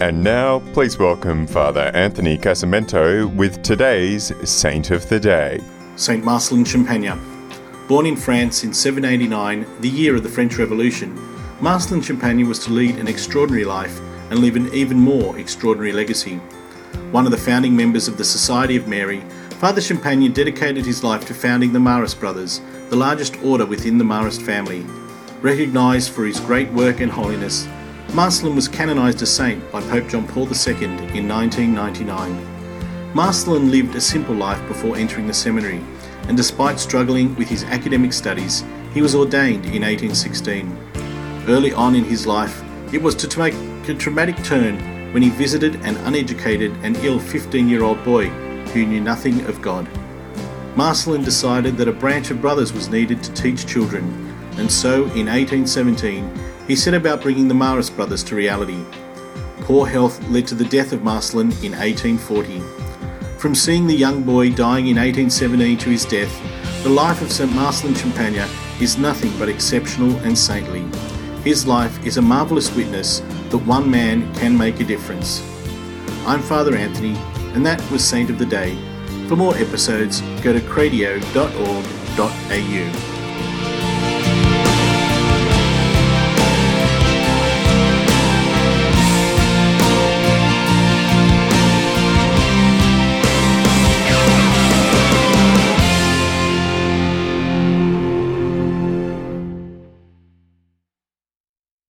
And now, please welcome Father Anthony Casamento with today's Saint of the Day. Saint Marcellin Champagnat. Born in France in 789, the year of the French Revolution, Marcellin Champagnat was to lead an extraordinary life and leave an even more extraordinary legacy. One of the founding members of the Society of Mary, Father Champagnat dedicated his life to founding the Marist Brothers, the largest order within the Marist family. Recognised for his great work and holiness, Marcellin was canonised a saint by Pope John Paul II in 1999. Marcellin lived a simple life before entering the seminary, and despite struggling with his academic studies, he was ordained in 1816. Early on in his life, it was to make a dramatic turn when he visited an uneducated and ill 15 year old boy who knew nothing of God. Marcellin decided that a branch of brothers was needed to teach children, and so in 1817 he set about bringing the Marist brothers to reality. Poor health led to the death of Marcellin in 1840. From seeing the young boy dying in 1817 to his death, the life of St. Marcellin Champagnat is nothing but exceptional and saintly. His life is a marvellous witness that one man can make a difference. I'm Father Anthony, and that was Saint of the Day. For more episodes, go to cradio.org.au.